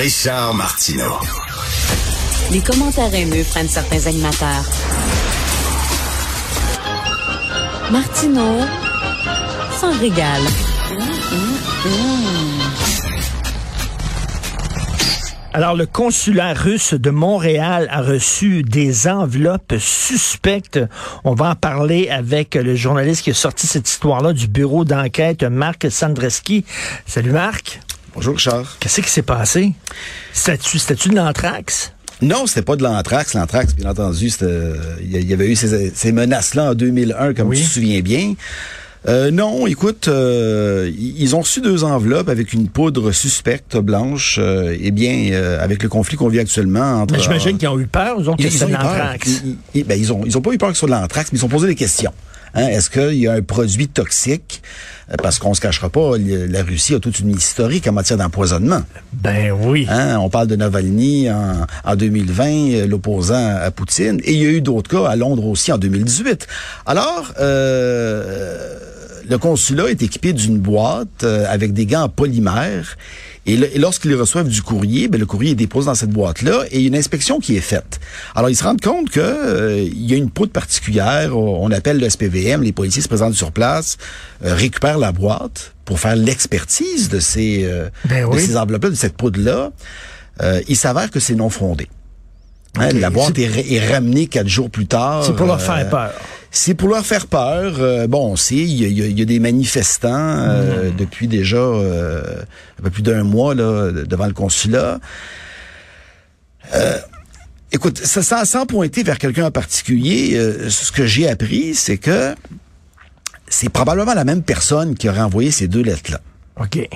Richard Martineau. Les commentaires haineux prennent certains animateurs. Martineau s'en régale. Alors, le consulat russe de Montréal a reçu des enveloppes suspectes. On va en parler avec le journaliste qui a sorti cette histoire-là du bureau d'enquête, Marc Sandreski. Salut Marc. Bonjour Richard. Qu'est-ce qui s'est passé? C'était-tu de l'anthrax? Non, c'était pas de l'anthrax. L'anthrax, bien entendu, il y avait eu ces, ces menaces-là en 2001, comme tu te souviens bien. Euh, non, écoute, euh, ils ont reçu deux enveloppes avec une poudre suspecte blanche. Euh, eh bien, euh, avec le conflit qu'on vit actuellement entre. J'imagine qu'ils ont eu peur, ils ont que c'est de l'anthrax. Ils, ben, ils ont, ils ont pas eu peur que ce soit de l'anthrax, mais ils ont posé des questions. Hein, Est-ce qu'il y a un produit toxique? Parce qu'on se cachera pas, la Russie a toute une historique en matière d'empoisonnement. Ben oui. Hein, on parle de Navalny en, en 2020, l'opposant à Poutine, et il y a eu d'autres cas à Londres aussi en 2018. Alors, euh, le consulat est équipé d'une boîte euh, avec des gants en polymère. Et, lorsqu'ils reçoivent du courrier, ben, le courrier est déposé dans cette boîte-là et une inspection qui est faite. Alors, ils se rendent compte que euh, il y a une poudre particulière. On appelle le SPVM. Les policiers se présentent sur place, euh, récupèrent la boîte pour faire l'expertise de ces, ben de ces enveloppes de cette poudre-là. il s'avère que c'est non fondé. Hein, la boîte est, est, ramenée quatre jours plus tard. C'est pour leur faire peur. C'est pour leur faire peur. Euh, bon, on sait, il y, a, des manifestants euh, mm. depuis déjà euh, un peu plus d'un mois là, devant le consulat. écoute, ça, sans, pointer vers quelqu'un en particulier, ce que j'ai appris, c'est que c'est probablement la même personne qui aurait envoyé ces deux lettres-là. OK.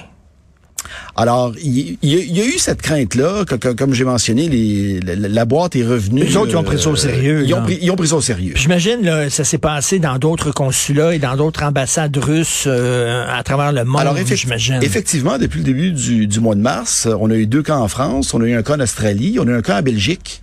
Alors, il y, a eu cette crainte-là, comme j'ai mentionné, les, la, boîte est revenue. Les autres, ils ont pris ça au sérieux. Ils ont pris, ils ont pris, ça au sérieux. J'imagine, ça s'est passé dans d'autres consulats et dans d'autres ambassades russes euh, à travers le monde, Alors, j'imagine. Effectivement, depuis le début du, du mois de mars, on a eu deux cas en France, on a eu un cas en Australie, on a eu un cas en Belgique.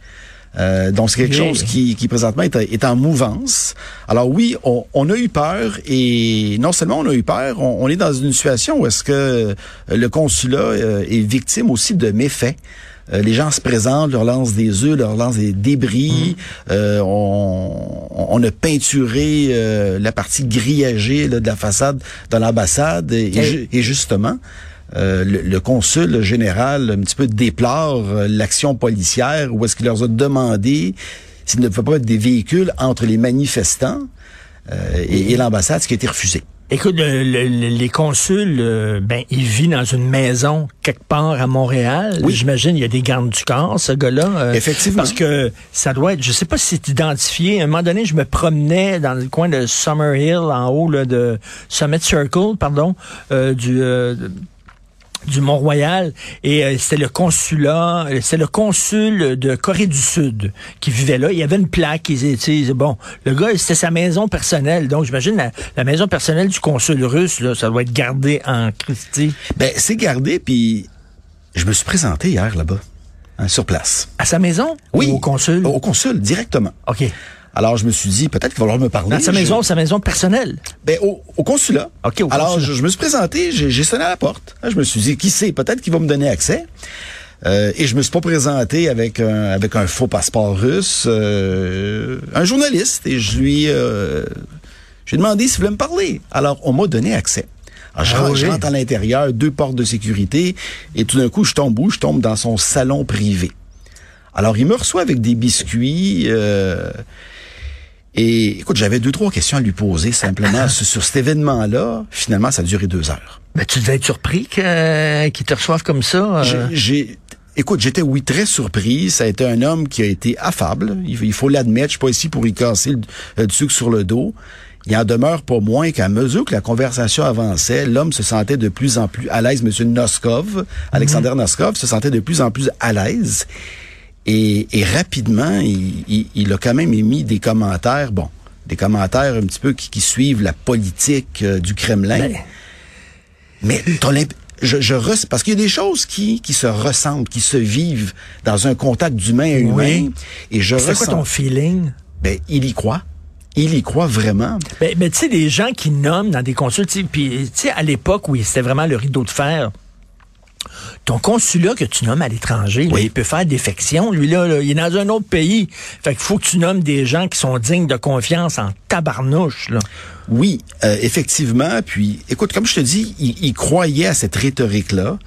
Euh, donc, c'est quelque chose qui, qui présentement est, est, en mouvance. Alors oui, on, on, a eu peur et non seulement on a eu peur, on, on est dans une situation où est-ce que euh, le consulat euh, est victime aussi de méfaits. Euh, les gens se présentent, leur lancent des œufs, leur lancent des débris. Mm. on, on, a peinturé la partie grillagée de la façade de l'ambassade et, et, justement, euh, le, consul général un petit peu déplore euh, l'action policière où est-ce qu'il leur a demandé s'il ne pouvait pas être des véhicules entre les manifestants euh, et, l'ambassade, ce qui a été refusé. Écoute, les consuls, ben, il vit dans une maison quelque part à Montréal. Oui. J'imagine il y a des gardes du corps, ce gars-là. Effectivement. Parce que ça doit être, je sais pas si c'est identifié. À un moment donné, je me promenais dans le coin de Summerhill, en haut là, de Summit Circle, pardon, du du Mont-Royal et euh, c'était le consulat, euh, c'est le consul de Corée du Sud qui vivait là. Il y avait une plaque, ils étaient, bon, le gars, c'était sa maison personnelle. Donc, j'imagine la, maison personnelle du consul russe, là, ça doit être gardé en Christie. Ben, c'est gardé, puis je me suis présenté hier là-bas, hein, sur place. À sa maison? Oui. au consul? Au consul, directement. OK. Alors, je me suis dit, peut-être qu'il va falloir me parler. Dans sa maison, sa maison personnelle? Ben, au, au consulat. OK, au Alors, je, me suis présenté, j'ai sonné à la porte. Je me suis dit, qui sait, peut-être qu'il va me donner accès. Euh, et je me suis pas présenté avec un, avec un faux passeport russe. Euh, un journaliste. Et je lui... Euh, j'ai demandé s'il voulait me parler. Alors, on m'a donné accès. Alors, ah je, rentre, à l'intérieur, deux portes de sécurité, et tout d'un coup, je tombe où? Je tombe dans son salon privé. Alors, il me reçoit avec des biscuits... Euh, et écoute, j'avais deux, trois questions à lui poser simplement sur, cet événement-là. Finalement, ça a duré deux heures. Mais tu devais être surpris qu'il te reçoive comme ça? Euh? J'ai... Écoute, j'étais, oui, très surpris. Ça a été un homme qui a été affable. Il, faut l'admettre. Je suis pas ici pour y casser le, du sucre sur le dos. Il en demeure pas moins qu'à mesure que la conversation avançait, l'homme se sentait de plus en plus à l'aise. Monsieur Noskov, Alexander mhm. Noskov, se sentait de plus en plus à l'aise. Et, rapidement, il, a quand même émis des commentaires, bon, des commentaires un petit peu qui, suivent la politique euh, du Kremlin. Ben. Mais je, je parce qu'il y a des choses qui, qui se ressentent, qui se vivent dans un contact d'humain à humain. Et je C'est quoi ton feeling? Ben, il y croit. Il y croit vraiment. Ben, ben tu sais, les gens qui nomment dans des consultes, puis tu sais, à l'époque où c'était vraiment le rideau de fer, ton consulat que tu nommes à l'étranger, Oui. il peut faire défection. Lui, là, là, il est dans un autre pays. Fait qu'il faut que tu nommes des gens qui sont dignes de confiance en tabarnouche. Là. Oui, euh, effectivement. Puis, écoute, comme je te dis, il, il croyait à cette rhétorique-là.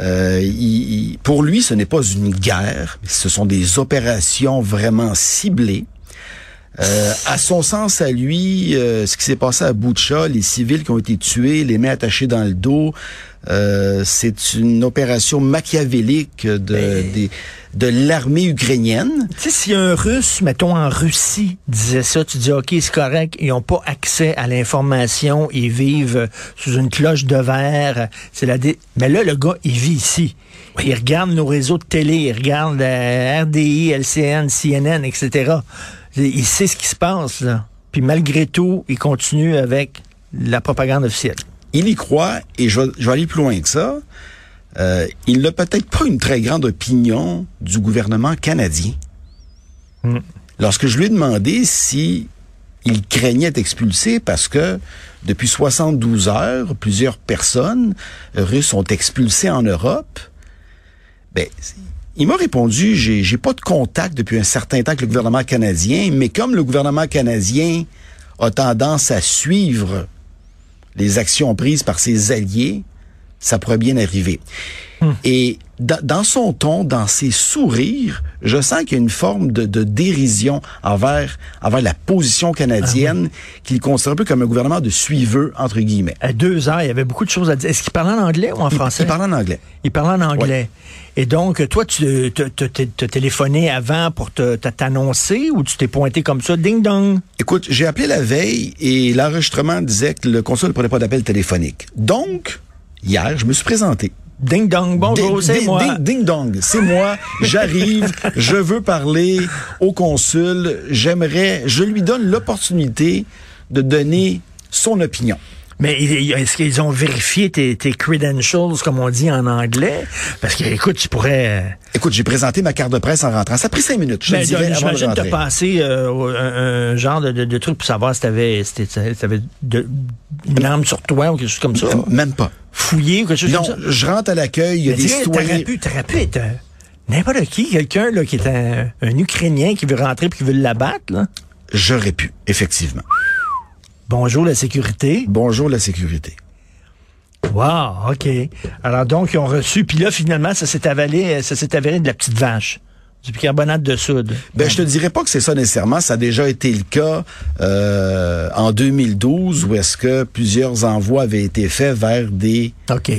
Euh, il- il- pour lui, ce n'est pas une guerre, ce sont des opérations vraiment ciblées. Euh, à son sens, à lui, euh, ce qui s'est passé à Boucha, les civils qui ont été tués, les mains attachées dans le dos, euh, c'est une opération machiavélique de, Mais- des- de l'armée ukrainienne. Tu sais, si un Russe, mettons en Russie, disait ça, tu dis, OK, c'est correct, ils n'ont pas accès à l'information, ils vivent sous une cloche de verre. C'est la dé- Mais là, le gars, il vit ici. Il regarde nos réseaux de télé, il regarde euh, RDI, LCN, CNN, etc. Il sait ce qui se passe, là. Puis malgré tout, il continue avec la propagande officielle. il y croit, et je vais, je vais aller plus loin que ça, euh, il n'a peut-être pas une très grande opinion du gouvernement canadien. Mm. Lorsque je lui ai demandé si il craignait être expulsé parce que depuis 72 heures, plusieurs personnes russes sont expulsées en Europe, ben, il m'a répondu, j'ai, j'ai pas de contact depuis un certain temps avec le gouvernement canadien, mais comme le gouvernement canadien a tendance à suivre les actions prises par ses alliés, ça pourrait bien arriver. Et da- dans son ton, dans ses sourires, je sens qu'il y a une forme de, de dérision envers, envers la position canadienne qu'il considère un peu comme un gouvernement de suiveux, entre guillemets. À deux heures, il y avait beaucoup de choses à dire. Est-ce qu'il parlait en anglais ou en Il- français? Il parle en anglais. Il parlait en anglais. Et donc, toi, tu te- te- te- te téléphoné avant pour t'annoncer ou tu t'es pointé comme ça, ding dong? Écoute, j'ai appelé la veille et l'enregistrement disait que le consul ne prenait pas d'appel téléphonique. Donc, hier, je me suis présenté. Ding dong, bonjour, c'est moi. Ding, ding dong, c'est moi. J'arrive, je veux parler au consul. J'aimerais, je lui donne l'opportunité de donner son opinion. Mais est-ce qu'ils ont vérifié tes, tes credentials, comme on dit en anglais? Parce que, écoute, tu pourrais... Écoute, j'ai présenté ma carte de presse en rentrant. Ça a pris cinq minutes. Je te Ben, de J'imagine que rentrer. t'as passé euh, un, un genre de, de, de truc pour savoir si t'avais si de- une arme sur toi ou quelque chose comme ça. Euh, Même pas. Fouillé ou quelque chose Non, comme ça? je rentre à l'accueil, il y a Mais des citoyens. pu, t'aurais pu être euh, n'importe qui, quelqu'un là, qui est un, un Ukrainien qui veut rentrer puis qui veut l'abattre. là. J'aurais pu, effectivement. Bonjour la sécurité. Bonjour la sécurité. Wow, OK. Alors donc, ils ont reçu, puis là, finalement, ça s'est avalé, ça s'est avéré de la petite vache. Du bicarbonate de soude. Ben, je te dirais pas que c'est ça nécessairement. Ça a déjà été le cas euh, en 2012 où est-ce que plusieurs envois avaient été faits vers des OK.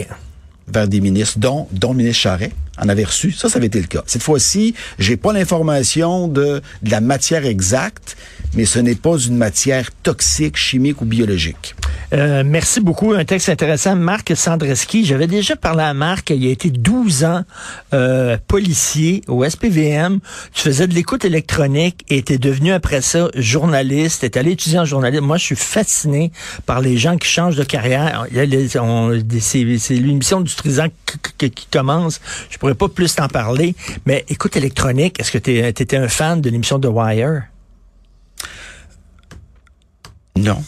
vers des ministres, dont, dont le ministre Charret en avait reçu. Ça, ça avait été le cas. Cette fois-ci, j'ai pas l'information de, de la matière exacte, mais ce n'est pas une matière toxique, chimique ou biologique. Euh, merci beaucoup. Un texte intéressant. Marc Sandreski. J'avais déjà parlé à Marc. Il a été 12 ans euh, policier au SPVM. Tu faisais de l'écoute électronique et tu devenu après ça journaliste. Tu allé étudier en journalisme. Moi, je suis fasciné par les gens qui changent de carrière. C'est l'émission du Trisant qui, qui- commence. Je pourrais pas plus t'en parler. Mais écoute électronique, est-ce que tu étais un fan de l'émission The Wire? Non.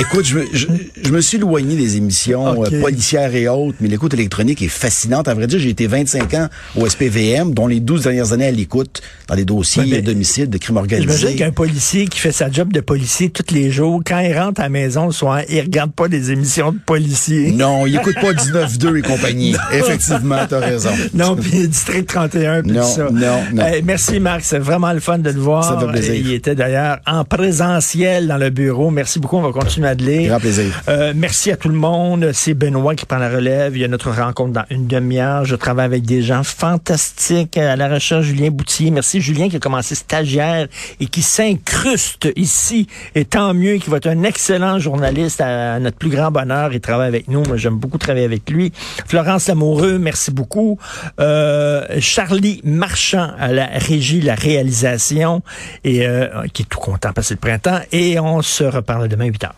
Écoute, je me, je, je me suis éloigné des émissions euh, policières et autres, mais l'écoute électronique est fascinante. À vrai dire, j'ai été 25 ans au SPVM, dont les 12 dernières années à l'écoute, dans des dossiers Ouais, mais- d'homicide, de crimes J'imagine organisés. qu'un policier qui fait sa job de policier tous les jours, quand il rentre à la maison le soir, il regarde pas des émissions de policiers. Non, il écoute pas 19-2 et compagnie. Effectivement, t'as raison. Non, puis District 31, puis Non, tout ça. non, non. Merci Marc, c'est vraiment le fun de te voir. Ça fait plaisir. Il était d'ailleurs en présentiel dans le bureau. Merci beaucoup, on va continuer Grand plaisir. Euh, merci à tout le monde. C'est Benoît qui prend la relève. Il y a notre rencontre dans une demi-heure. Je travaille avec des gens fantastiques à la recherche. Julien Boutier. Merci Julien qui a commencé stagiaire et qui s'incruste ici. Et tant mieux qu'il va être un excellent journaliste à notre plus grand bonheur. Il travaille avec nous. Moi, j'aime beaucoup travailler avec lui. Florence Lamoureux, merci beaucoup. Euh, Charlie Marchand à la régie, la réalisation et euh, qui est tout content parce que c'est le printemps. Et on se reparle demain 8 heures.